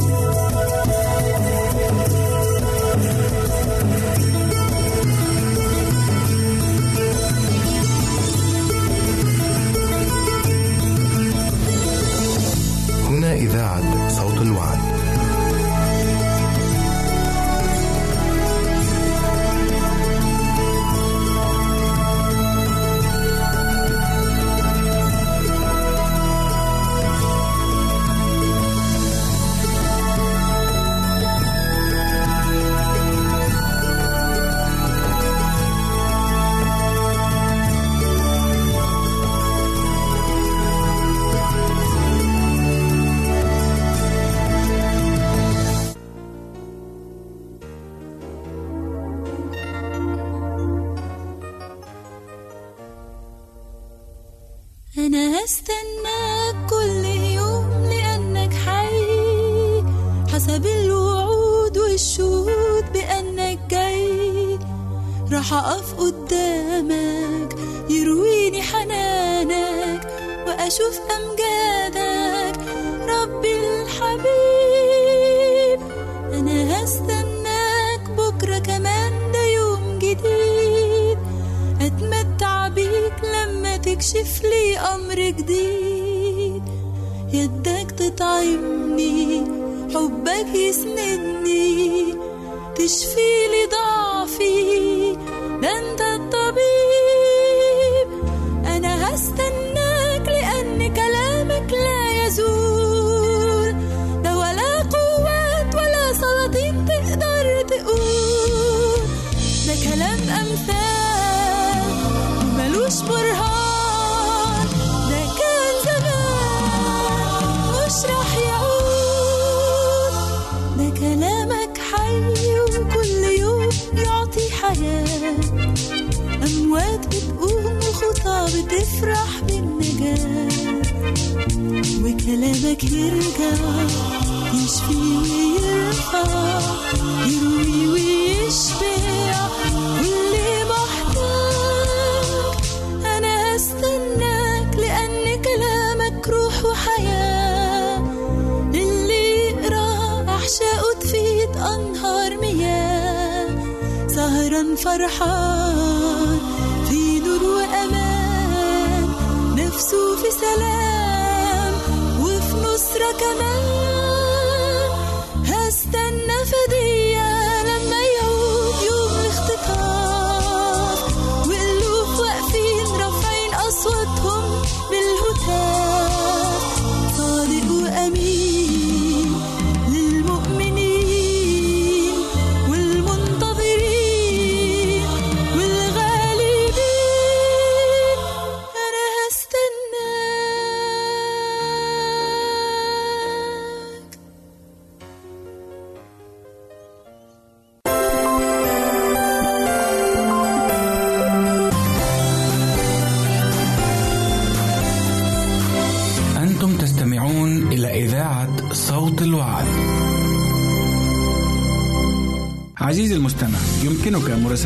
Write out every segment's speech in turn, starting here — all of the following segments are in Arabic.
هنا كلام أمثال ملوش برهان ده كان زمان مش راح يعود. ده كلامك حي وكل يوم يعطي حياة. أموات بتقوم وخطى بتفرح بالنجاة. وكلامك يرجع يشفي ويرفع يروي ويشبع فرحان. في نور وأمان نفسه في سلام. وفي نصرة كمان.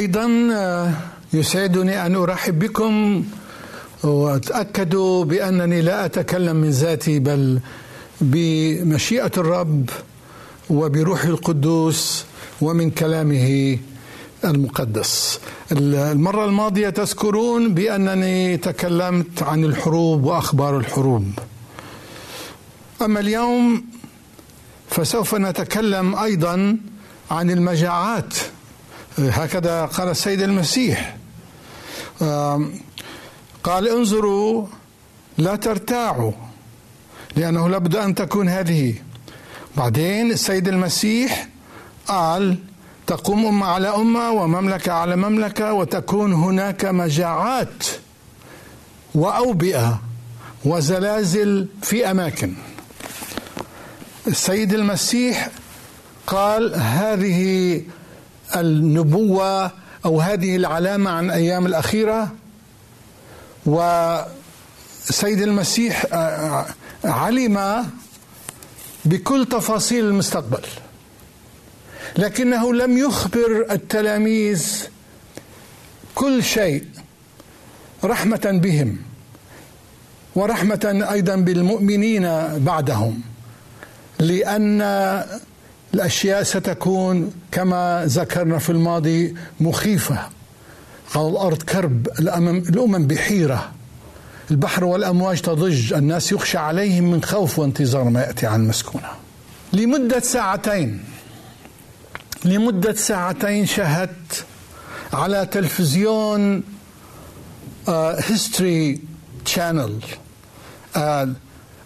أيضا آه، يسعدني أن أرحب بكم وتأكدوا بأنني لا أتكلم من ذاتي بل بمشيئة الرب وبروح القدوس ومن كلامه المقدس. المرة الماضية تذكرون بأنني تكلمت عن الحروب وأخبار الحروب. أما اليوم فسوف نتكلم أيضا عن المجاعات هكذا قال السيد المسيح. قال انظروا لا ترتاعوا لأنه لابد أن تكون هذه. بعدين السيد المسيح قال تقوم أمة على أمة ومملكة على مملكة وتكون هناك مجاعات وأوبئة وزلازل في أماكن. السيد المسيح قال هذه النبوة أو هذه العلامة عن أيام الأخيرة والسيد المسيح آه، علم بكل تفاصيل المستقبل لكنه لم يخبر التلاميذ كل شيء رحمة بهم ورحمة أيضا بالمؤمنين بعدهم لأن الأشياء ستكون كما ذكرنا في الماضي مخيفة. على الأرض كرب الامم بحيرة. البحر والأمواج تضج الناس يخشى عليهم من خوف وانتظار ما يأتي عن مسكونه لمدة ساعتين لمدة ساعتين شاهدت على تلفزيون History Channel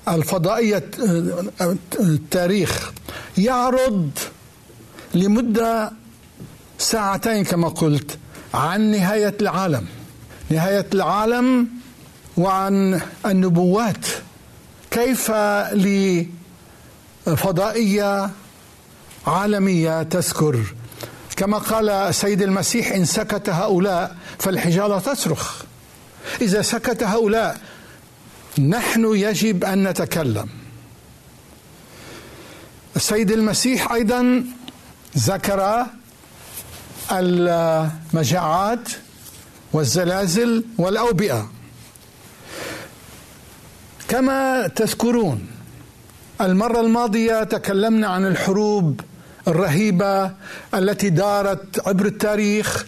الفضائية آه، التاريخ. يعرض لمدة ساعتين كما قلت عن نهاية العالم. نهاية العالم وعن النبوات. كيف لفضائية عالمية تذكر؟ كما قال السيد المسيح إن سكت هؤلاء فالحجارة تصرخ. إذا سكت هؤلاء نحن يجب أن نتكلم. السيد المسيح أيضا ذكر المجاعات والزلازل والأوبئة. كما تذكرون المرة الماضية تكلمنا عن الحروب الرهيبة التي دارت عبر التاريخ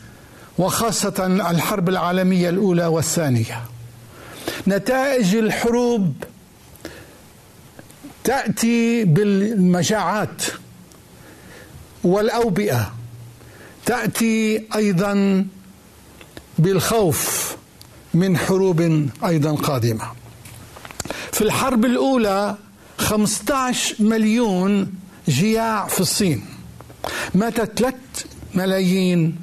وخاصة الحرب العالمية الأولى والثانية. نتائج الحروب تأتي بالمجاعات والأوبئة تأتي أيضا بالخوف من حروب أيضا قادمة. في الحرب الأولى 15 مليون جياع في الصين. مات 3 ملايين.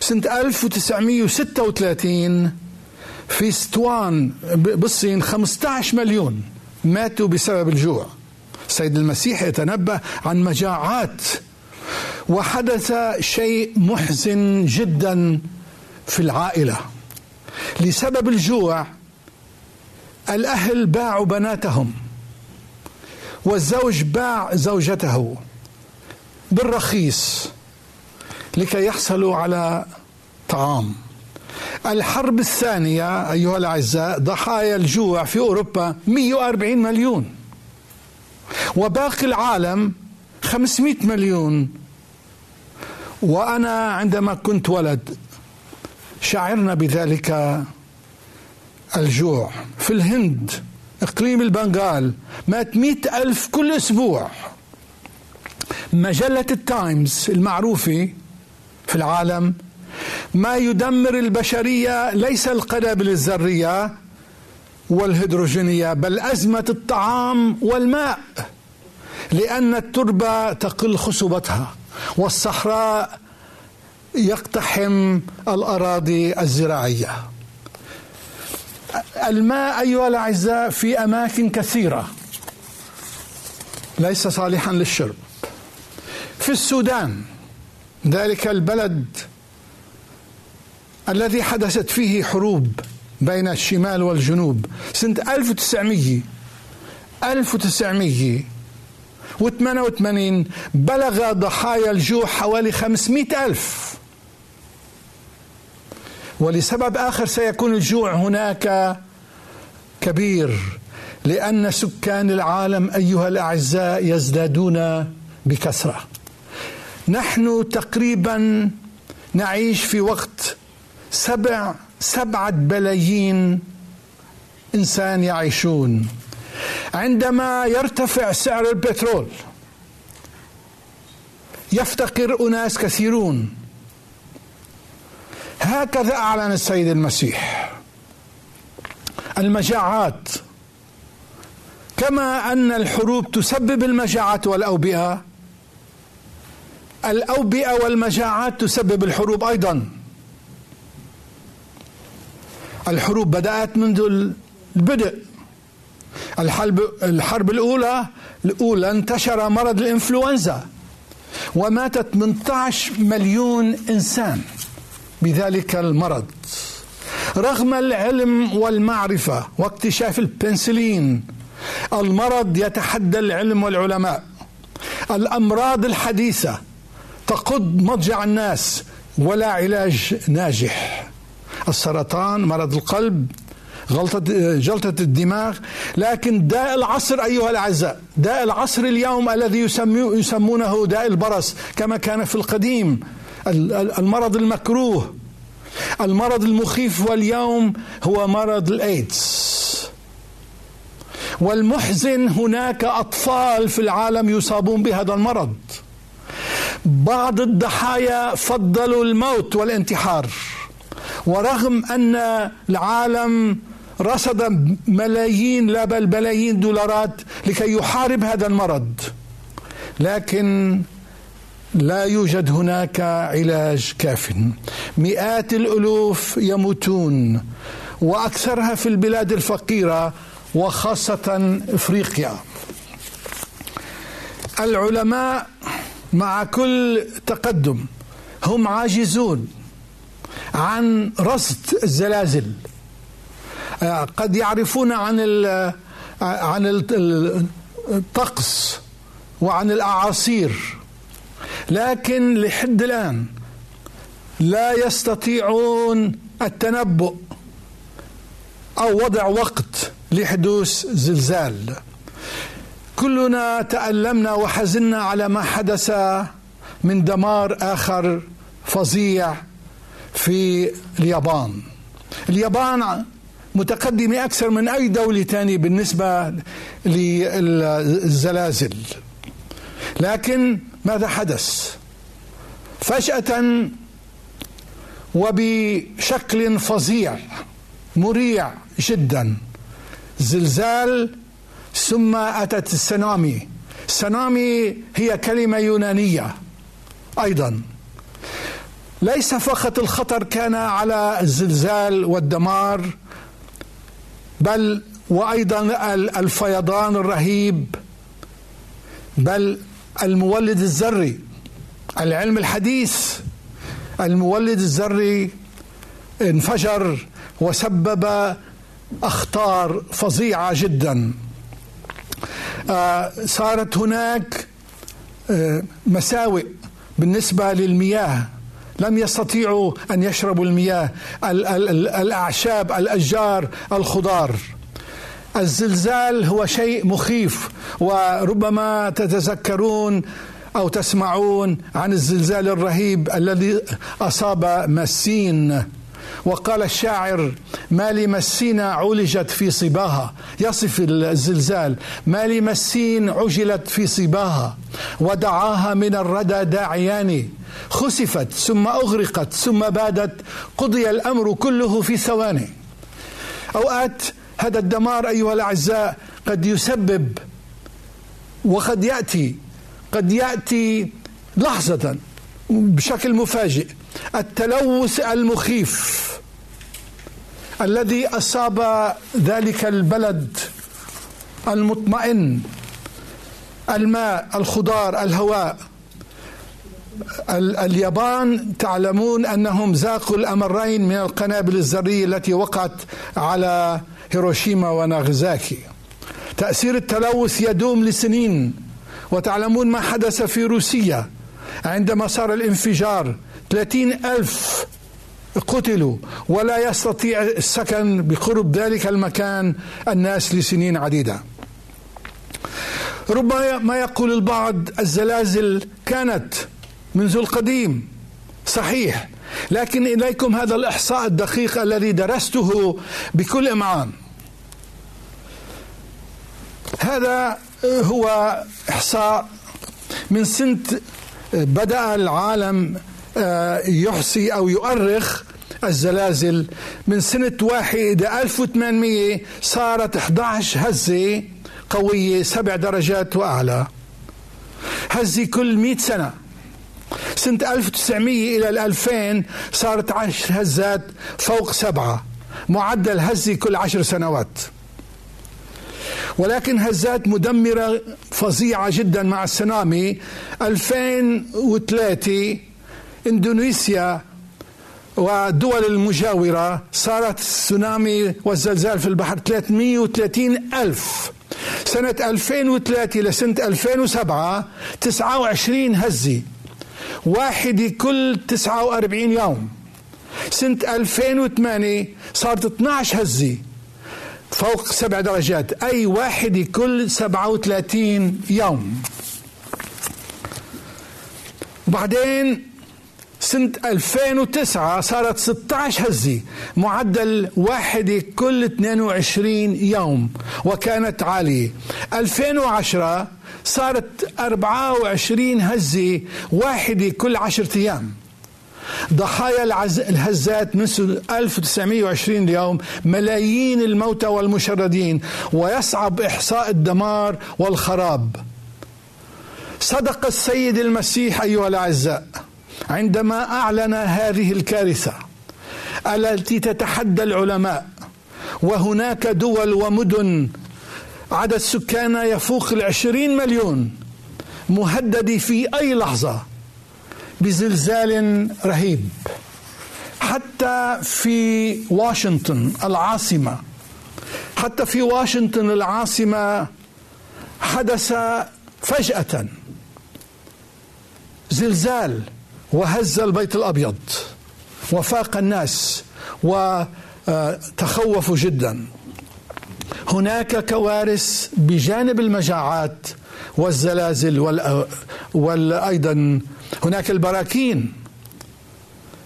سنة 1936 في ستوان بالصين 15 مليون. ماتوا بسبب الجوع. السيد المسيح يتنبأ عن مجاعات وحدث شيء محزن جدا في العائلة. لسبب الجوع الأهل باعوا بناتهم والزوج باع زوجته بالرخيص لكي يحصلوا على طعام. الحرب الثانية أيها الأعزاء ضحايا الجوع في أوروبا 140 مليون. وباقي العالم 500 مليون. وأنا عندما كنت ولد شعرنا بذلك الجوع. في الهند إقليم البنغال مات مئة ألف كل أسبوع. مجلة التايمز المعروفة في العالم ما يدمر البشرية ليس القنابل الذرية والهيدروجينية بل أزمة الطعام والماء لأن التربة تقل خصوبتها والصحراء يقتحم الأراضي الزراعية. الماء أيها الأعزاء في أماكن كثيرة ليس صالحا للشرب. في السودان ذلك البلد الذي حدثت فيه حروب بين الشمال والجنوب سنة 1900 1988 بلغ ضحايا الجوع حوالي 500 ألف. ولسبب آخر سيكون الجوع هناك كبير لأن سكان العالم أيها الأعزاء يزدادون بكثرة. نحن تقريبا نعيش في وقت سبع سبعة بلايين إنسان يعيشون. عندما يرتفع سعر البترول يفتقر أناس كثيرون. هكذا أعلن السيد المسيح. المجاعات كما أن الحروب تسبب المجاعات والأوبئة الأوبئة والمجاعات تسبب الحروب أيضا. الحروب بدأت منذ البدء. الحرب الحرب الأولى الأولى انتشر مرض الإنفلونزا وماتت 18 مليون إنسان بذلك المرض. رغم العلم والمعرفة واكتشاف البنسلين المرض يتحدى العلم والعلماء. الأمراض الحديثة تقض مضجع الناس ولا علاج ناجح. السرطان مرض القلب غلطة جلطة الدماغ. لكن داء العصر أيها الأعزاء داء العصر اليوم الذي يسمونه داء البرص كما كان في القديم. المرض المكروه المرض المخيف واليوم هو مرض الايدز والمحزن هناك أطفال في العالم يصابون بهذا المرض. بعض الضحايا فضلوا الموت والانتحار. ورغم أن العالم رصد ملايين لا بل بلايين دولارات لكي يحارب هذا المرض لكن لا يوجد هناك علاج كاف. مئات الألوف يموتون وأكثرها في البلاد الفقيرة وخاصة إفريقيا. العلماء مع كل تقدم هم عاجزون. عن رصد الزلازل. قد يعرفون عن عن الطقس وعن الأعاصير لكن لحد الآن لا يستطيعون التنبؤ أو وضع وقت لحدوث زلزال. كلنا تألمنا وحزنا على ما حدث من دمار آخر فظيع في اليابان. اليابان متقدمة أكثر من أي دولة ثانية بالنسبة للزلازل. لكن ماذا حدث؟ فجأة وبشكل فظيع مريع جدا زلزال ثم أتت السنامي. السنامي هي كلمة يونانية أيضا. ليس فقط الخطر كان على الزلزال والدمار بل وأيضا الفيضان الرهيب بل المولد الذري العلم الحديث المولد الذري انفجر وسبب أخطار فظيعة جدا. آه، صارت هناك آه، مساوئ بالنسبة للمياه. لم يستطيعوا أن يشربوا المياه. الأعشاب الأشجار الخضار. الزلزال هو شيء مخيف وربما تتذكرون أو تسمعون عن الزلزال الرهيب الذي أصاب مسين. وقال الشاعر ما لمسين عولجت في صباها؟ يصف الزلزال ما لمسين عجلت في صباها؟ ودعاها من الردى داعيان. خسفت ثم أغرقت ثم بادت قضي الأمر كله في ثواني. أوقات هذا الدمار أيها الأعزاء قد يسبب وقد يأتي قد يأتي لحظة بشكل مفاجئ التلوث المخيف الذي أصاب ذلك البلد المطمئن الماء الخضار الهواء. اليابان تعلمون أنهم ذاقوا الأمرين من القنابل الذرية التي وقعت على هيروشيما وناغازاكي تأثير التلوث يدوم لسنين وتعلمون ما حدث في روسيا عندما صار الانفجار. 30 ألف قتلوا ولا يستطيع السكن بقرب ذلك المكان الناس لسنين عديدة. ربما ما يقول البعض الزلازل كانت منذ القديم صحيح لكن إليكم هذا الإحصاء الدقيق الذي درسته بكل إمعان. هذا هو إحصاء من سنة بدأ العالم يحصي أو يؤرخ الزلازل. من سنة واحد إلى 1800 صارت 11 هزة قوية سبع درجات وأعلى. هزة كل 100 سنة. سنة 1900 إلى 2000 صارت عشر هزات فوق سبعة. معدل هزة كل عشر سنوات. ولكن هزات مدمرة فظيعة جدا مع السونامي 2003 إندونيسيا والدول المجاورة صارت السونامي والزلزال في البحر 330 ألف. سنة 2003 لسنة 2007 29 هزة واحدة كل 49 يوم. سنة 2008 صارت 12 هزة فوق سبع درجات أي واحدة كل 37 يوم. وبعدين سنة 2009 صارت 16 هزة معدل واحدة كل 22 يوم وكانت عالية. 2010 صارت 24 هزة واحدة كل 10 أيام. ضحايا العز... الهزات منذ 1920 اليوم ملايين الموتى والمشردين ويصعب إحصاء الدمار والخراب. صدق السيد المسيح أيها الأعزاء. عندما أعلن هذه الكارثة التي تتحدى العلماء وهناك دول ومدن عدد سكانها يفوق العشرين مليون مهدد في أي لحظة بزلزال رهيب. حتى في واشنطن العاصمة حتى في واشنطن العاصمة حدث فجأة زلزال وهز البيت الأبيض وفاق الناس وتخوفوا جدا. هناك كوارث بجانب المجاعات والزلازل وأيضا هناك البراكين.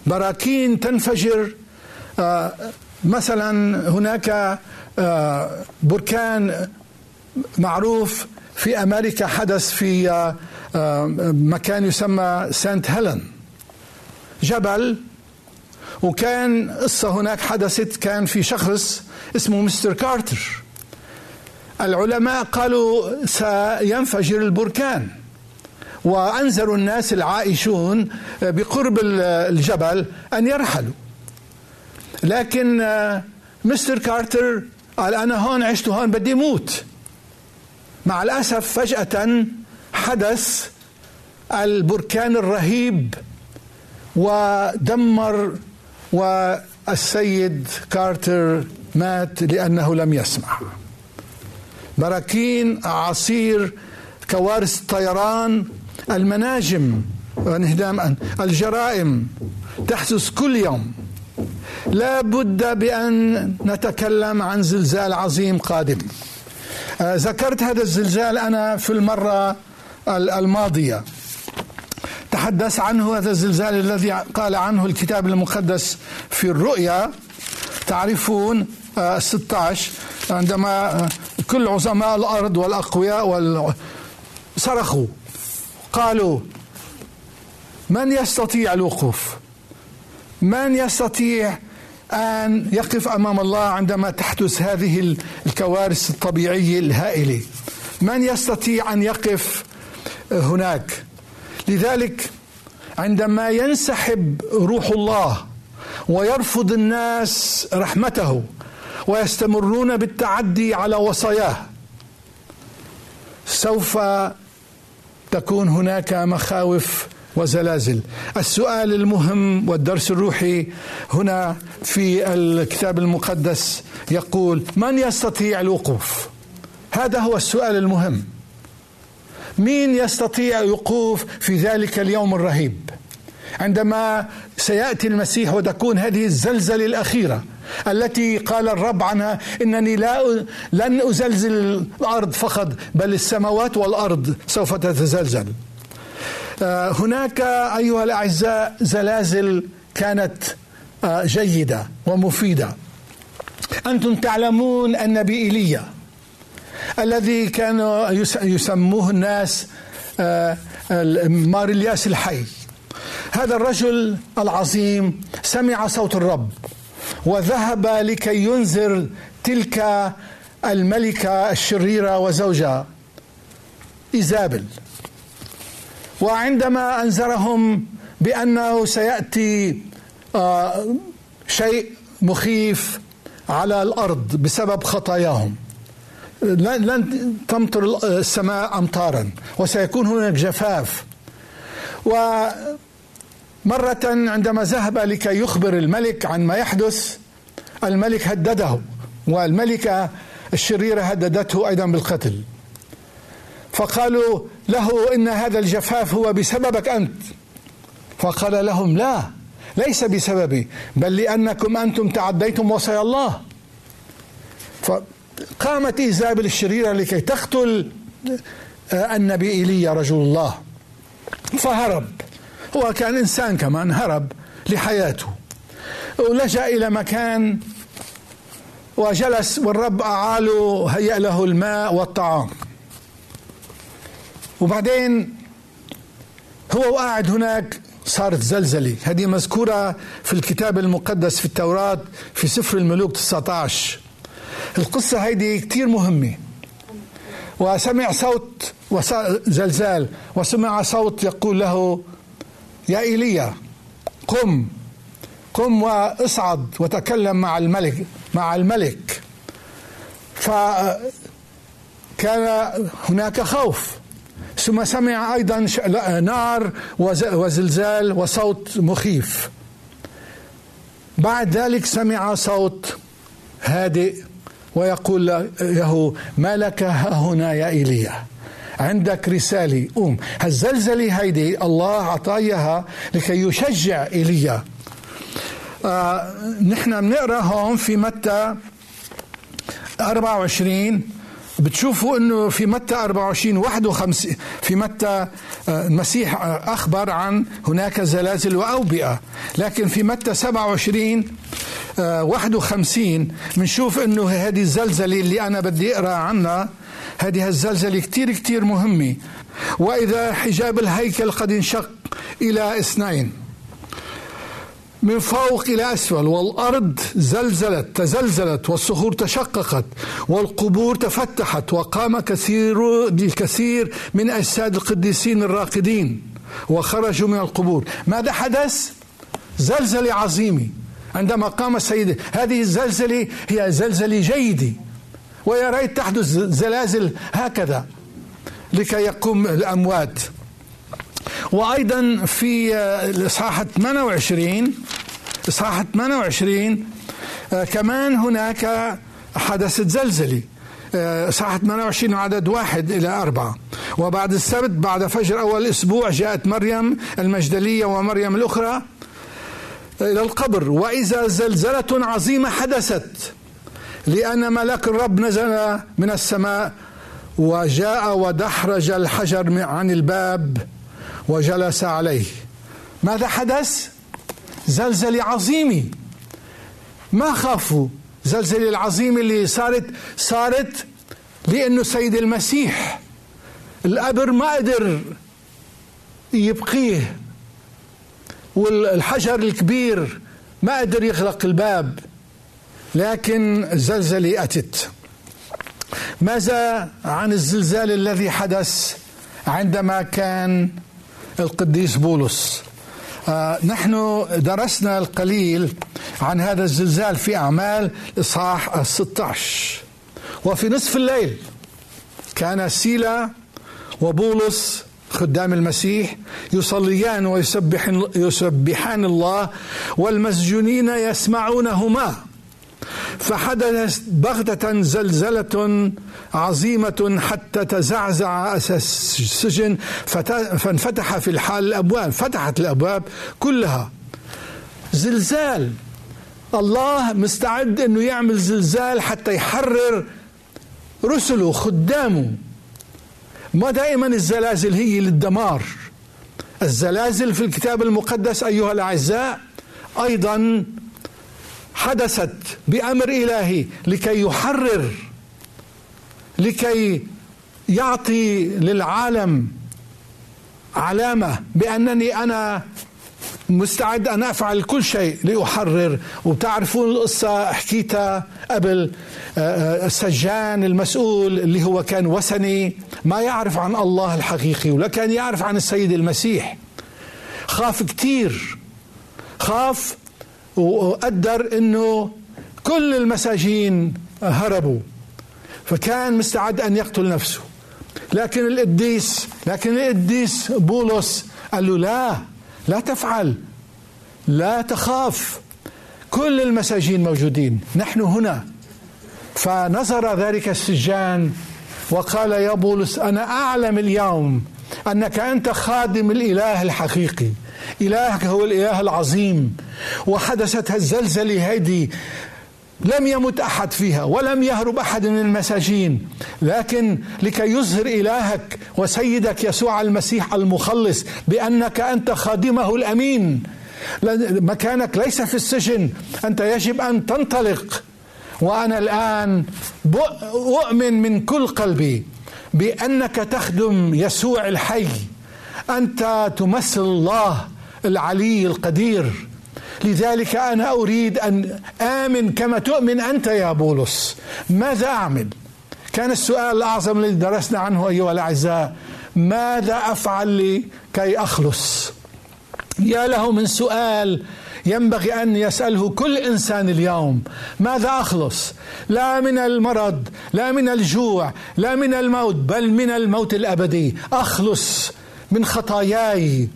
براكين تنفجر مثلا هناك بركان معروف في أمريكا حدث في مكان يسمى سانت هيلين. جبل وكان قصة هناك حدثت كان في شخص اسمه مستر كارتر. العلماء قالوا سينفجر البركان وأنذروا الناس العائشون بقرب الجبل أن يرحلوا. لكن آه، مستر كارتر قال أنا هون عشت هون بدي موت. مع الأسف فجأة حدث البركان الرهيب ودمر والسيد كارتر مات لأنه لم يسمع. براكين أعاصير كوارث الطيران المناجم انهدام الجرائم تحدث كل يوم. لا بد بأن نتكلم عن زلزال عظيم قادم. آه، ذكرت هذا الزلزال أنا في المرة الماضية. تحدث عنه هذا الزلزال الذي قال عنه الكتاب المقدس في الرؤيا. تعرفون 16 آه، عندما آه، كل عظماء الأرض والأقوياء وال... صرخوا قالوا من يستطيع الوقوف؟ من يستطيع أن يقف أمام الله عندما تحدث هذه الكوارث الطبيعية الهائلة؟ من يستطيع أن يقف هناك؟ لذلك عندما ينسحب روح الله ويرفض الناس رحمته ويستمرون بالتعدي على وصاياه سوف تكون هناك مخاوف وزلازل. السؤال المهم والدرس الروحي هنا في الكتاب المقدس يقول من يستطيع الوقوف؟ هذا هو السؤال المهم. مين يستطيع الوقوف في ذلك اليوم الرهيب؟ عندما سيأتي المسيح وتكون هذه الزلزلة الأخيرة التي قال الرب عنها إنني لا لن أزلزل الأرض فقط بل السماوات والأرض سوف تتزلزل. آه، هناك أيها الأعزاء زلازل كانت آه، جيدة ومفيدة. أنتم تعلمون النبي ايليا الذي كانوا يسموه الناس آه، مار الياس الحي. هذا الرجل العظيم سمع صوت الرب وذهب لكي ينذر تلك الملكة الشريرة وزوجها إيزابل. وعندما أنذرهم بأنه سيأتي آه، شيء مخيف على الأرض بسبب خطاياهم. لن تمطر السماء أمطارا وسيكون هناك جفاف. ومرة عندما ذهب لكي يخبر الملك عن ما يحدث الملك هدده والملكة الشريرة هددته أيضا بالقتل. فقالوا له إن هذا الجفاف هو بسببك أنت. فقال لهم لا ليس بسببي بل لأنكم أنتم تعديتم وصايا الله. فقامت إيزابل الشريرة لكي تقتل آه، النبي إيليا رجل الله. فهرب. هو كان إنسان كمان هرب لحياته. ولجأ إلى مكان وجلس والرب أعاله هيأ له الماء والطعام. وبعدين هو قاعد هناك صارت زلزلة. هذه مذكورة في الكتاب المقدس في التوراة في سفر الملوك 19 القصة هيدي كتير مهمة. وسمع صوت زلزال وسمع صوت يقول له يا إيليا قم قم وأصعد وتكلم مع الملك مع الملك. فكان هناك خوف. ثم سمع أيضا نار وزلزال وصوت مخيف. بعد ذلك سمع صوت هادئ. ويقول له ما لك هنا يا إيليا؟ عندك رسالة قوم. هالزلزلة هيدي الله عطاياها لكي يشجع إيليا. آه نحن بنقرأ هون في متى 24 بتشوفوا إنه في متى 24 51 في متى آه، المسيح أخبر عن هناك زلازل وأوبئة. لكن في متى 27 51 بنشوف إنه هذه الزلزلة اللي أنا بدي أقرأ عنها هذه الزلزلة كثير كثير مهمة. وإذا حجاب الهيكل قد انشق إلى اثنين. من فوق إلى أسفل والأرض زلزلت تزلزلت والصخور تشققت والقبور تفتحت وقام كثير الكثير من أجساد القديسين الراقدين وخرجوا من القبور. ماذا حدث؟ زلزلة عظيمة. عندما قام السيد هذه الزلزلة هي زلزلة جيدة. ويا ريت تحدث زلازل هكذا لكي يقوم الأموات. وأيضا في الإصحاح 28 إصحاح 28 آه، كمان هناك حدثت زلزلة. آه، إصحاح 28 عدد واحد إلى أربعة. وبعد السبت بعد فجر أول أسبوع جاءت مريم المجدلية ومريم الأخرى إلى القبر. وإذا زلزلة عظيمة حدثت لأن ملاك الرب نزل من السماء وجاء ودحرج الحجر عن الباب وجلس عليه. ماذا حدث؟ زلزلة عظيمة ما خافوا؟ زلزلة العظيمة اللي صارت صارت لأنه سيد المسيح القبر ما قدر يبقيه. والحجر الكبير ما قدر يغلق الباب لكن الزلزلة أتت. ماذا عن الزلزال الذي حدث عندما كان القديس بولس؟ آه نحن درسنا القليل عن هذا الزلزال في أعمال إصحاح 16 وفي نصف الليل كان سيلا وبولس خدام المسيح يصليان ويسبحان يسبحان الله والمسجونين يسمعونهما. فحدثت بغتة زلزلة عظيمة حتى تزعزع أساس السجن فانفتح في الحال الأبواب فتحت الأبواب كلها. زلزال. الله مستعد أنه يعمل زلزال حتى يحرر رسله خدامه. ما دائما الزلازل هي للدمار. الزلازل في الكتاب المقدس أيها الأعزاء أيضا حدثت بأمر إلهي لكي يحرر لكي يعطي للعالم علامة بأنني أنا مستعد أن أفعل كل شيء لأحرر. وبتعرفون القصة حكيتها قبل آه، آه، السجان المسؤول اللي هو كان وثني ما يعرف عن الله الحقيقي ولا كان يعرف عن السيد المسيح. خاف كتير. خاف وقدر إنه كل المساجين هربوا. فكان مستعد أن يقتل نفسه. لكن القديس لكن القديس بولس قال له لا لا تفعل. لا تخاف. كل المساجين موجودين. نحن هنا. فنظر ذلك السجان وقال يا بولس أنا أعلم اليوم أنك أنت خادم الإله الحقيقي. إلهك هو الإله العظيم. وحدثت الزلزلة هذه لم يمت أحد فيها ولم يهرب أحد من المساجين. لكن لكي يظهر إلهك وسيدك يسوع المسيح المخلص بأنك أنت خادمه الأمين. مكانك ليس في السجن. أنت يجب أن تنطلق. وأنا الآن أؤمن من كل قلبي بأنك تخدم يسوع الحي. أنت تمثل الله العلي القدير. لذلك أنا أريد أن آمن كما تؤمن أنت يا بولس. ماذا أعمل؟ كان السؤال الأعظم الذي درسنا عنه أيها الأعزاء ماذا أفعل لكي أخلص؟ يا له من سؤال ينبغي أن يسأله كل إنسان اليوم ماذا أخلص؟ لا من المرض لا من الجوع لا من الموت بل من الموت الأبدي. أخلص من خطاياي.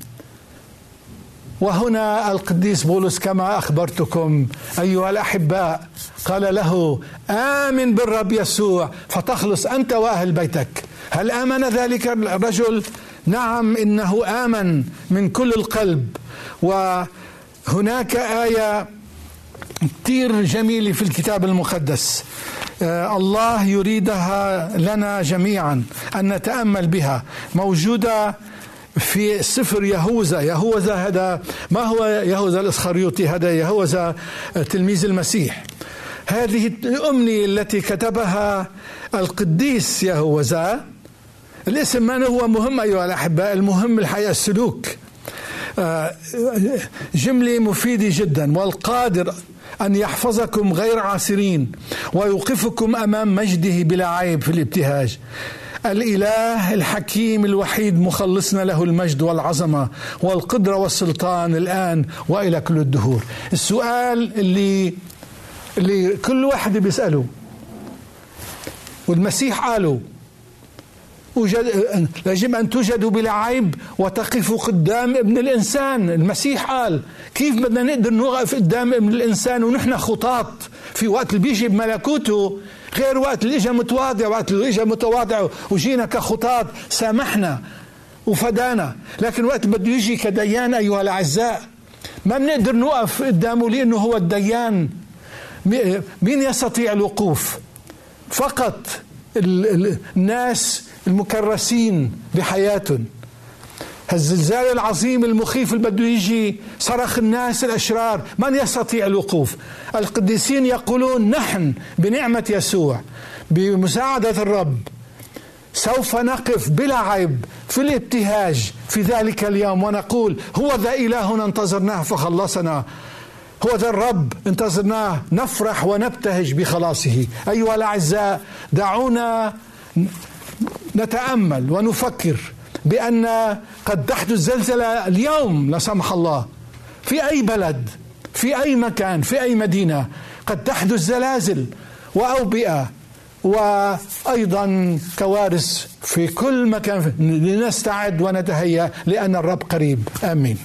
وهنا القديس بولس كما أخبرتكم أيها الأحباء قال له آمن بالرب يسوع فتخلص أنت وأهل بيتك. هل آمن ذلك الرجل؟ نعم إنه آمن من كل القلب. وهناك آية كثير جميلة في الكتاب المقدس. آه، الله يريدها لنا جميعا أن نتأمل بها. موجودة في سفر يهوذا. يهوذا هذا ما هو يهوذا الإسخريوطي هذا؟ يهوذا تلميذ المسيح. هذه الأمنية التي كتبها القديس يهوذا الاسم ما هو مهم أيها الأحباء المهم الحقيقة السلوك. آه، جملة مفيدة جدا والقادر أن يحفظكم غير عاسرين ويوقفكم أمام مجده بلا عيب في الابتهاج. الإله الحكيم الوحيد مخلصنا له المجد والعظمة والقدرة والسلطان الآن وإلى كل الدهور. السؤال اللي اللي كل واحد بيسأله والمسيح قاله وجد يجب أن توجدوا بلا عيب وتقفوا قدام ابن الإنسان. المسيح قال كيف بدنا نقدر نوقف قدام ابن الإنسان ونحن خطاط في وقت اللي بيجي بملكوته غير وقت اللي اجى متواضع وقت اللي اجى متواضع وجينا كخطاط سامحنا وفدانا. لكن وقت بده يجي كديان أيها الأعزاء ما بنقدر نوقف قدامه لأنه هو الديان. مين يستطيع الوقوف؟ فقط الناس المكرسين بحياتهم. هالزلزال العظيم المخيف اللي بده يجي صرخ الناس الأشرار من يستطيع الوقوف؟ القديسين يقولون نحن بنعمة يسوع بمساعدة الرب. سوف نقف بلا عيب في الابتهاج في ذلك اليوم ونقول هو ذا إلهنا انتظرناه فخلصنا. هو ذا الرب انتظرناه نفرح ونبتهج بخلاصه. أيها الأعزاء دعونا نتأمل ونفكر بأن قد تحدث زلزلة اليوم لا سمح الله. في أي بلد في أي مكان في أي مدينة قد تحدث زلازل وأوبئة. وأيضا كوارث في كل مكان. لنستعد ونتهيأ لأن الرب قريب. آمين.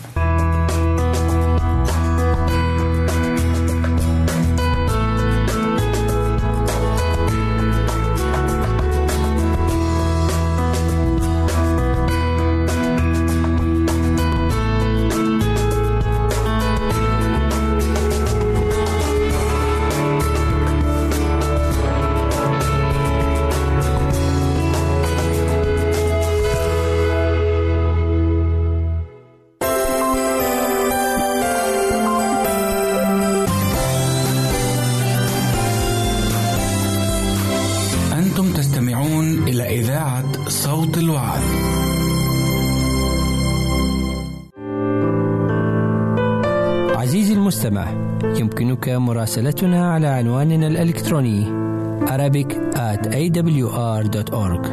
مراسلتنا على عنواننا الإلكتروني Arabic at awr.org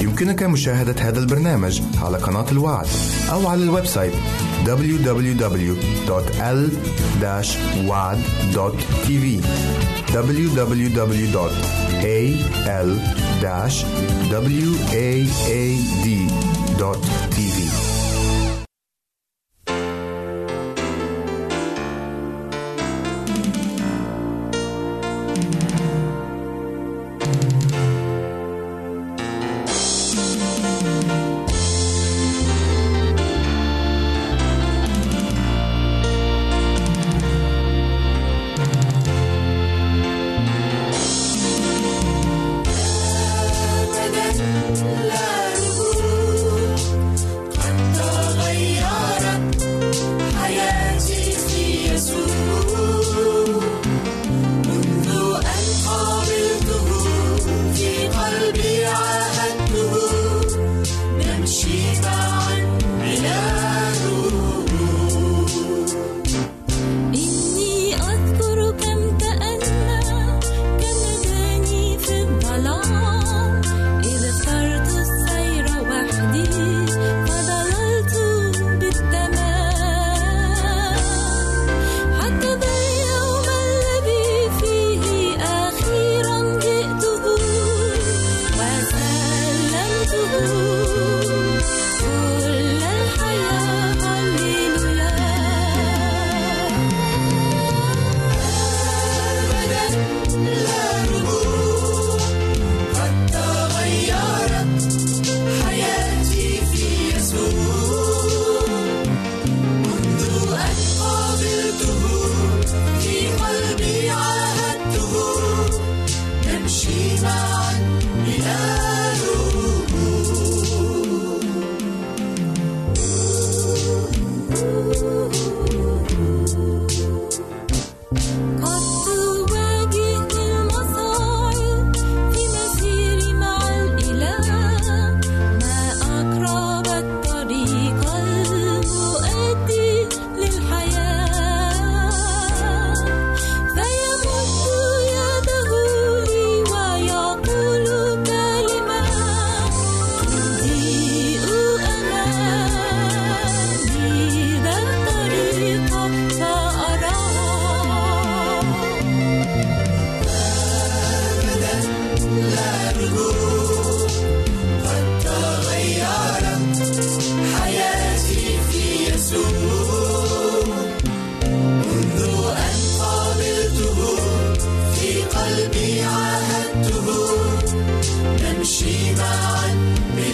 يمكنك مشاهدة هذا البرنامج على قناة الوعد أو على ال website www.l-wad.tv www.al-waad.tv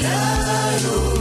لا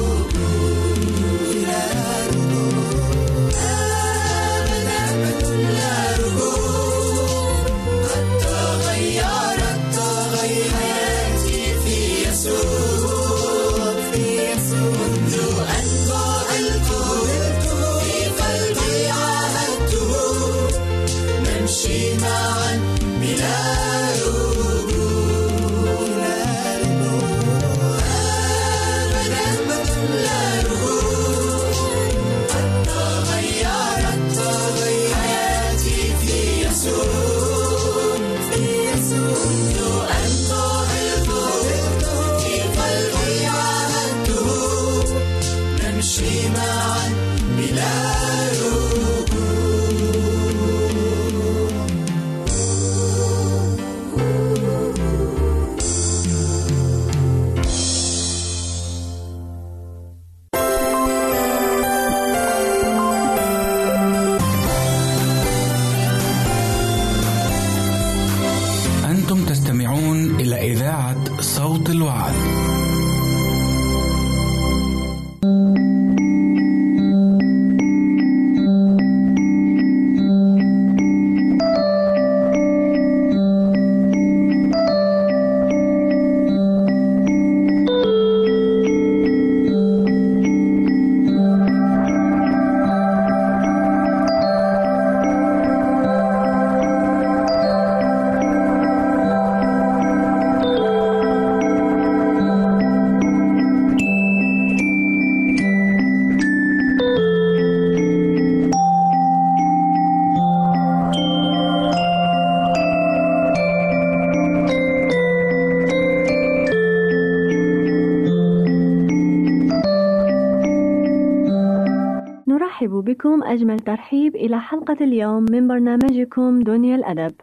بكم أجمل ترحيب إلى حلقة اليوم من برنامجكم دنيا الأدب.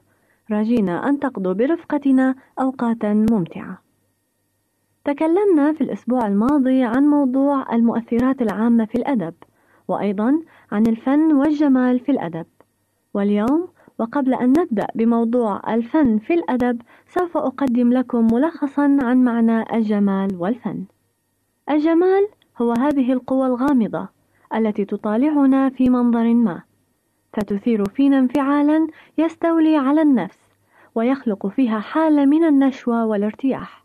راجينا أن تقضوا برفقتنا أوقاتا ممتعة. تكلمنا في الأسبوع الماضي عن موضوع المؤثرات العامة في الأدب وأيضا عن الفن والجمال في الأدب. واليوم وقبل أن نبدأ بموضوع الفن في الأدب سوف أقدم لكم ملخصا عن معنى الجمال والفن. الجمال هو هذه القوى الغامضة التي تطالعنا في منظر ما. فتثير فينا انفعالا يستولي على النفس ويخلق فيها حالة من النشوة والارتياح.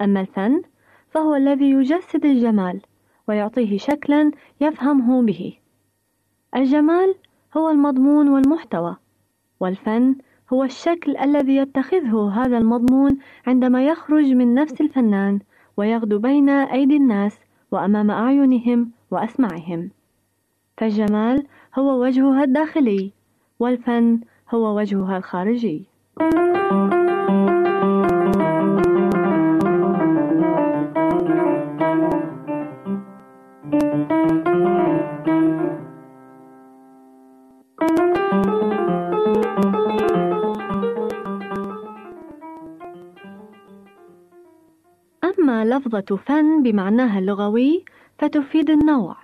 أما الفن فهو الذي يجسد الجمال ويعطيه شكلا يفهمه به. الجمال هو المضمون والمحتوى والفن هو الشكل الذي يتخذه هذا المضمون عندما يخرج من نفس الفنان ويغدو بين أيدي الناس وأمام أعينهم وأسماعهم فالجمال هو وجهها الداخلي والفن هو وجهها الخارجي. أما لفظة فن بمعناها اللغوي فتفيد النوع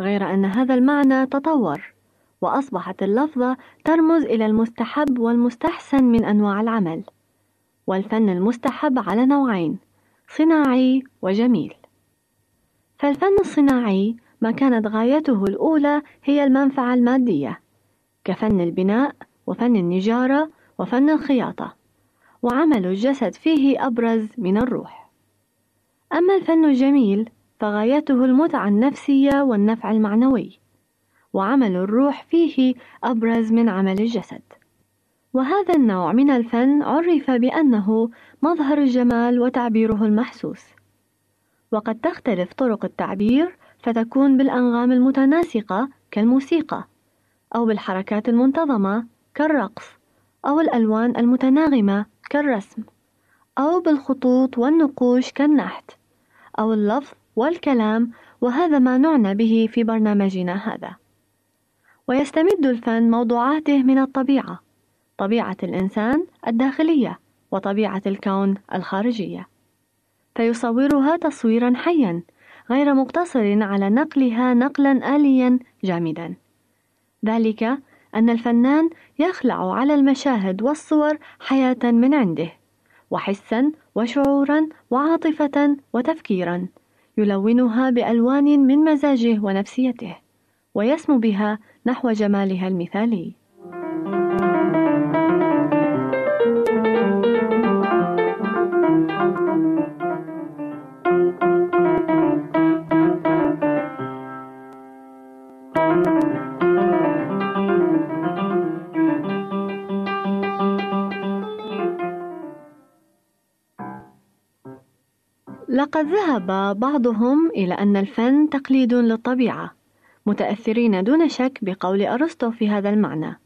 غير أن هذا المعنى تطور وأصبحت اللفظة ترمز إلى المستحب والمستحسن من أنواع العمل والفن المستحب على نوعين صناعي وجميل. فالفن الصناعي ما كانت غايته الأولى هي المنفعة المادية كفن البناء وفن النجارة وفن الخياطة وعمل الجسد فيه أبرز من الروح. أما الفن الجميل فغايته المتعة النفسية والنفع المعنوي وعمل الروح فيه أبرز من عمل الجسد. وهذا النوع من الفن عرف بأنه مظهر الجمال وتعبيره المحسوس. وقد تختلف طرق التعبير فتكون بالأنغام المتناسقة كالموسيقى أو بالحركات المنتظمة كالرقص أو الألوان المتناغمة كالرسم أو بالخطوط والنقوش كالنحت أو اللفظ والكلام وهذا ما نعنى به في برنامجنا هذا. ويستمد الفن موضوعاته من الطبيعة طبيعة الإنسان الداخلية وطبيعة الكون الخارجية. فيصورها تصويرا حيا غير مقتصر على نقلها نقلا آليا جامدا. ذلك أن الفنان يخلع على المشاهد والصور حياة من عنده وحسا وشعورا وعاطفة وتفكيرا. يلونها بألوان من مزاجه ونفسيته ويسمو بها نحو جمالها المثالي. لقد ذهب بعضهم إلى أن الفن تقليد للطبيعة متأثرين دون شك بقول أرسطو في هذا المعنى.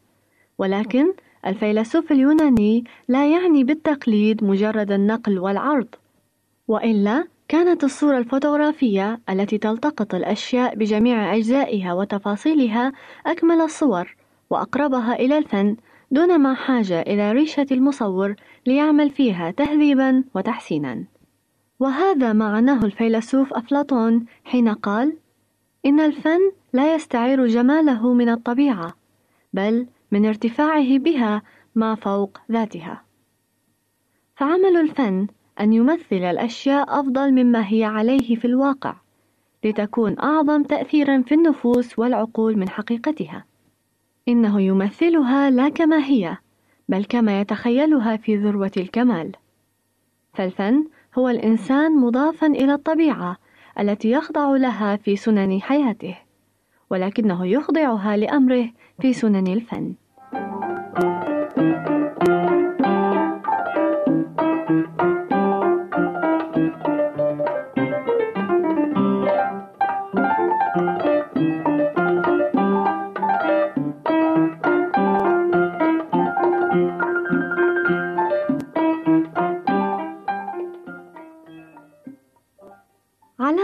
ولكن الفيلسوف اليوناني لا يعني بالتقليد مجرد النقل والعرض وإلا كانت الصورة الفوتوغرافية التي تلتقط الأشياء بجميع أجزائها وتفاصيلها أكمل الصور وأقربها إلى الفن دون ما حاجة إلى ريشة المصور ليعمل فيها تهذيبا وتحسينا. وهذا ما عناه الفيلسوف أفلاطون حين قال: إن الفن لا يستعير جماله من الطبيعة، بل من ارتفاعه بها ما فوق ذاتها. فعمل الفن أن يمثل الأشياء أفضل مما هي عليه في الواقع، لتكون أعظم تأثيرا في النفوس والعقول من حقيقتها. إنه يمثلها لا كما هي، بل كما يتخيلها في ذروة الكمال. فالفن هو الإنسان مضافا إلى الطبيعة التي يخضع لها في سنن حياته ولكنه يخضعها لأمره في سنن الفن.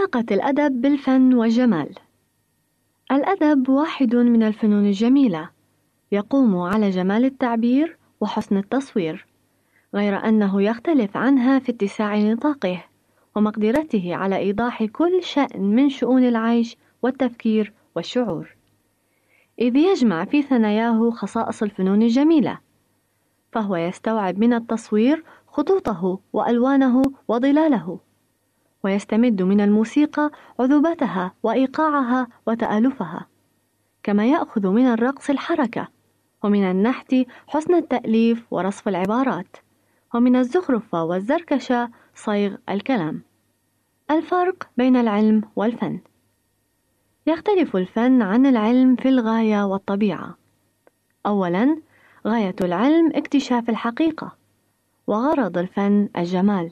علاقة الأدب بالفن والجمال. الأدب واحد من الفنون الجميلة يقوم على جمال التعبير وحسن التصوير غير أنه يختلف عنها في اتساع نطاقه ومقدرته على إيضاح كل شأن من شؤون العيش والتفكير والشعور. إذ يجمع في ثناياه خصائص الفنون الجميلة فهو يستوعب من التصوير خطوطه وألوانه وظلاله. ويستمد من الموسيقى عذوبتها وإيقاعها وتآلفها كما يأخذ من الرقص الحركة ومن النحت حسن التأليف ورصف العبارات ومن الزخرفة والزركشة صيغ الكلام. الفرق بين العلم والفن. يختلف الفن عن العلم في الغاية والطبيعة. أولاً غاية العلم اكتشاف الحقيقة وغرض الفن الجمال.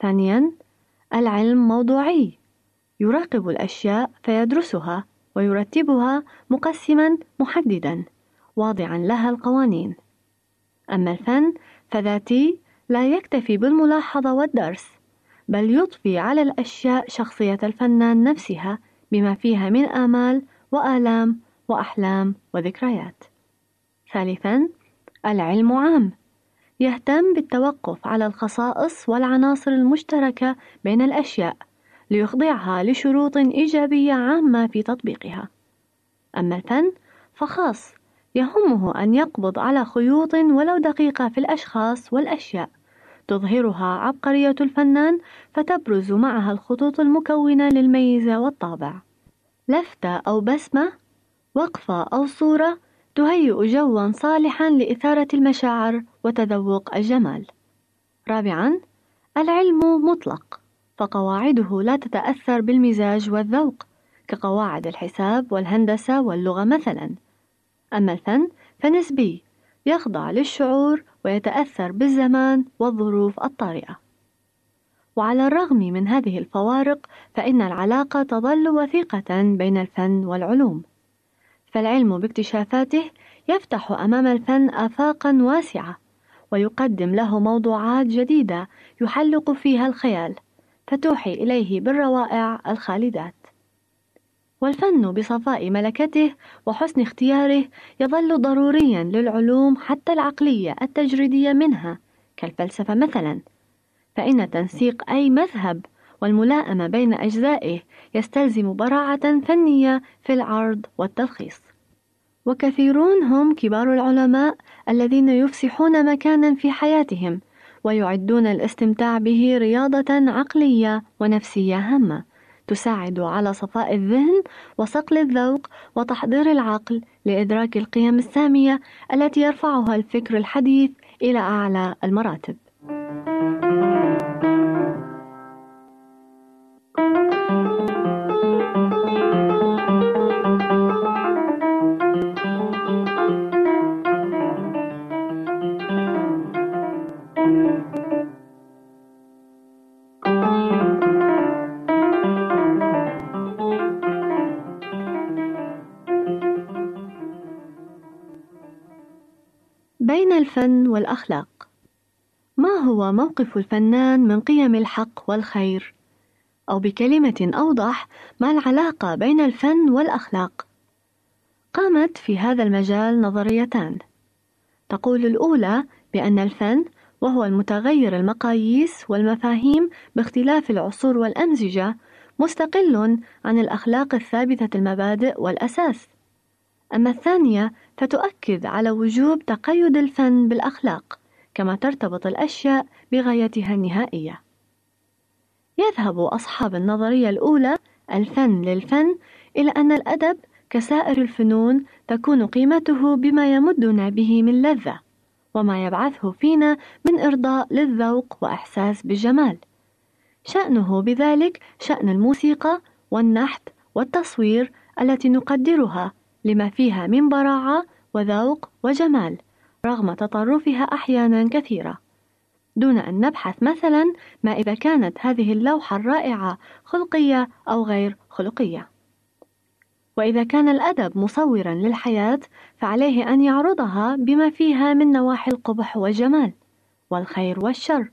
ثانياً العلم موضوعي. يراقب الأشياء فيدرسها ويرتبها مقسما محددا واضعا لها القوانين. أما الفن فذاتي لا يكتفي بالملاحظة والدرس بل يضفي على الأشياء شخصية الفنان نفسها بما فيها من آمال وآلام وأحلام وذكريات. ثالثا العلم عام. يهتم بالتوقف على الخصائص والعناصر المشتركة بين الأشياء ليخضعها لشروط إيجابية عامة في تطبيقها. أما الفن فخاص يهمه أن يقبض على خيوط ولو دقيقة في الأشخاص والأشياء تظهرها عبقرية الفنان فتبرز معها الخطوط المكونة للميزة والطابع. لفتة أو بسمة، وقفة أو صورة تهيئ جوا صالحا لإثارة المشاعر وتذوق الجمال. رابعا العلم مطلق فقواعده لا تتأثر بالمزاج والذوق كقواعد الحساب والهندسة واللغة مثلا. أما الفن فنسبي يخضع للشعور ويتأثر بالزمان والظروف الطارئة. وعلى الرغم من هذه الفوارق فإن العلاقة تظل وثيقة بين الفن والعلوم. فالعلم باكتشافاته يفتح أمام الفن آفاقا واسعة ويقدم له موضوعات جديدة يحلق فيها الخيال فتوحي إليه بالروائع الخالدات. والفن بصفاء ملكته وحسن اختياره يظل ضروريا للعلوم حتى العقلية التجريدية منها كالفلسفة مثلا فإن تنسيق أي مذهب والملائمة بين أجزائه يستلزم براعة فنية في العرض والتلخيص وكثيرون هم كبار العلماء الذين يفسحون مكانا في حياتهم ويعدون الاستمتاع به رياضة عقلية ونفسية هامة تساعد على صفاء الذهن وصقل الذوق وتحضير العقل لإدراك القيم السامية التي يرفعها الفكر الحديث إلى أعلى المراتب. الفن والأخلاق ما هو موقف الفنان من قيم الحق والخير؟ أو بكلمة أوضح ما العلاقة بين الفن والأخلاق؟ قامت في هذا المجال نظريتان تقول الأولى بأن الفن وهو المتغير المقاييس والمفاهيم باختلاف العصور والأمزجة مستقل عن الأخلاق الثابتة المبادئ والأساس أما الثانية فتؤكد على وجوب تقيد الفن بالأخلاق كما ترتبط الأشياء بغايتها النهائية. يذهب أصحاب النظرية الأولى الفن للفن إلى أن الأدب كسائر الفنون تكون قيمته بما يمدنا به من لذة، وما يبعثه فينا من إرضاء للذوق وإحساس بالجمال. شأنه بذلك شأن الموسيقى والنحت والتصوير التي نقدرها لما فيها من براعة وذوق وجمال رغم تطرفها أحيانا كثيرة. دون أن نبحث مثلا ما إذا كانت هذه اللوحة الرائعة خلقية أو غير خلقية. وإذا كان الأدب مصورا للحياة فعليه أن يعرضها بما فيها من نواحي القبح والجمال والخير والشر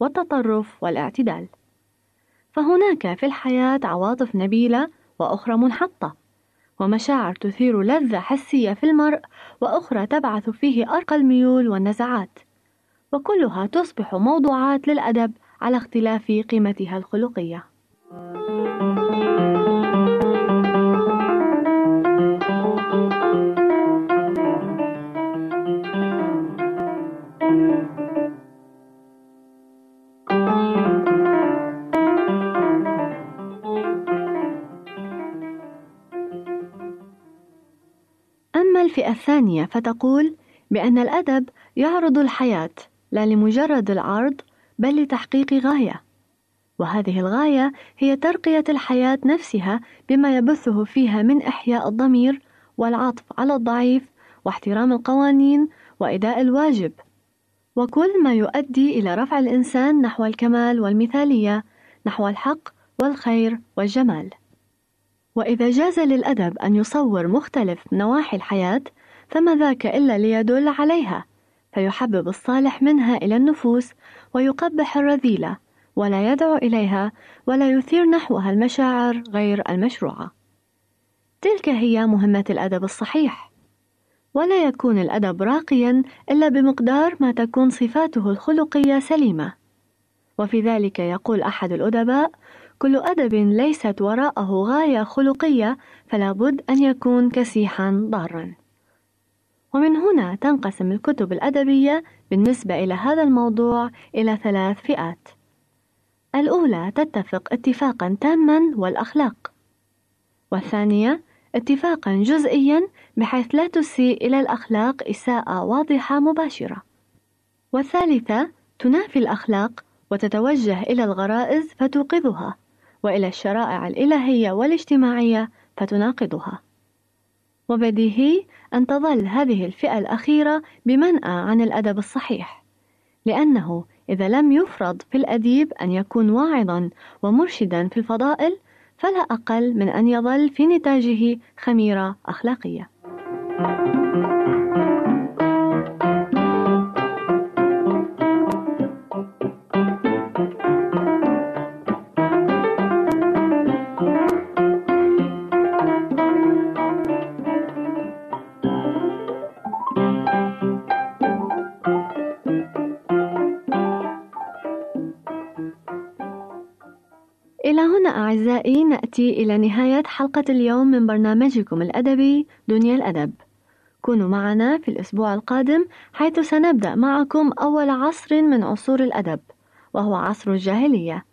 والتطرف والاعتدال. فهناك في الحياة عواطف نبيلة وأخرى منحطة. ومشاعر تثير لذة حسية في المرء وأخرى تبعث فيه أرقى الميول والنزعات. وكلها تصبح موضوعات للأدب على اختلاف قيمتها الخلقية. الفئة الثانية فتقول بأن الأدب يعرض الحياة لا لمجرد العرض بل لتحقيق غاية. وهذه الغاية هي ترقية الحياة نفسها بما يبثه فيها من إحياء الضمير والعطف على الضعيف واحترام القوانين وإداء الواجب. وكل ما يؤدي إلى رفع الإنسان نحو الكمال والمثالية نحو الحق والخير والجمال. وإذا جاز للأدب أن يصور مختلف نواحي الحياة فما ذاك إلا ليدل عليها فيحبب الصالح منها إلى النفوس ويقبح الرذيلة ولا يدعو إليها ولا يثير نحوها المشاعر غير المشروعة. تلك هي مهمة الأدب الصحيح. ولا يكون الأدب راقيا إلا بمقدار ما تكون صفاته الخلقية سليمة. وفي ذلك يقول أحد الأدباء كل أدب ليست وراءه غاية خلقية فلا بد أن يكون كسيحا ضارا. ومن هنا تنقسم الكتب الأدبية بالنسبة إلى هذا الموضوع إلى ثلاث فئات. الأولى تتفق اتفاقا تاما والأخلاق. والثانية اتفاقا جزئيا بحيث لا تسيء إلى الأخلاق إساءة واضحة مباشرة. والثالثة تنافي الأخلاق وتتوجه إلى الغرائز فتوقظها. وإلى الشرائع الإلهية والاجتماعية فتناقضها. وبديهي أن تظل هذه الفئة الأخيرة بمنأى عن الأدب الصحيح لأنه إذا لم يفرض في الأديب أن يكون واعظا ومرشدا في الفضائل فلا أقل من أن يظل في نتاجه خميرة أخلاقية. إلى هنا أعزائي نأتي إلى نهاية حلقة اليوم من برنامجكم الأدبي دنيا الأدب. كونوا معنا في الأسبوع القادم حيث سنبدأ معكم أول عصر من عصور الأدب وهو عصر الجاهلية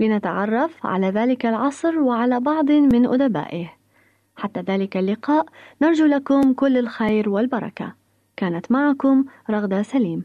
لنتعرف على ذلك العصر وعلى بعض من أدبائه. حتى ذلك اللقاء نرجو لكم كل الخير والبركة. كانت معكم رغدة سليم.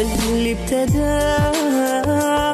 اللي ابتداها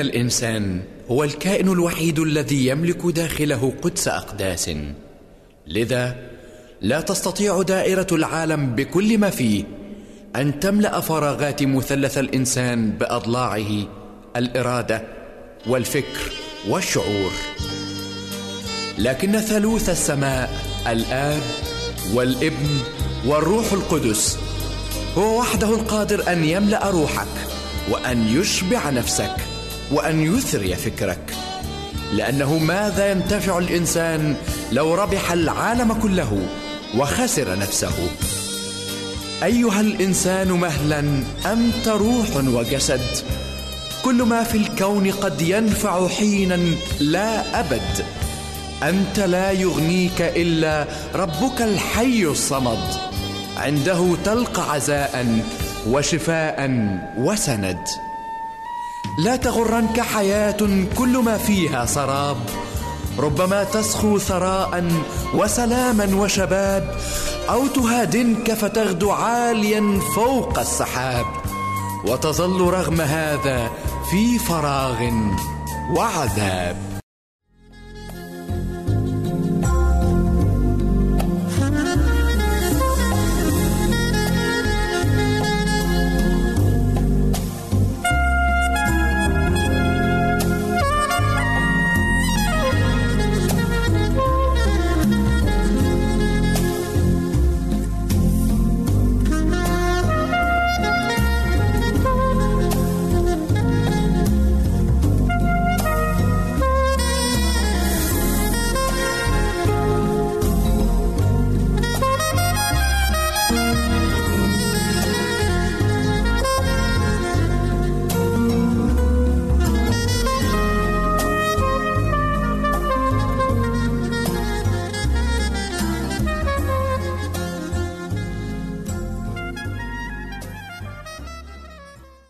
يقولون ان الإنسان هو الكائن الوحيد الذي يملك داخله قدس أقداس. لذا لا تستطيع دائرة العالم بكل ما فيه أن تملأ فراغات مثلث الإنسان بأضلاعه الإرادة والفكر والشعور. لكن ثالوث السماء الآب والابن والروح القدس هو وحده القادر أن يملأ روحك وأن يشبع نفسك. وأن يثري فكرك. لأنه ماذا ينتفع الإنسان لو ربح العالم كله وخسر نفسه؟ أيها الإنسان مهلا أنت روح وجسد. كل ما في الكون قد ينفع حينا لا أبد. أنت لا يغنيك إلا ربك الحي الصمد. عنده تلقى عزاء وشفاء وسند. لا تغرنك حياة كل ما فيها سراب. ربما تسخو ثراء وسلاما وشباب أو تهادنك فتغدو عاليا فوق السحاب. وتظل رغم هذا في فراغ وعذاب.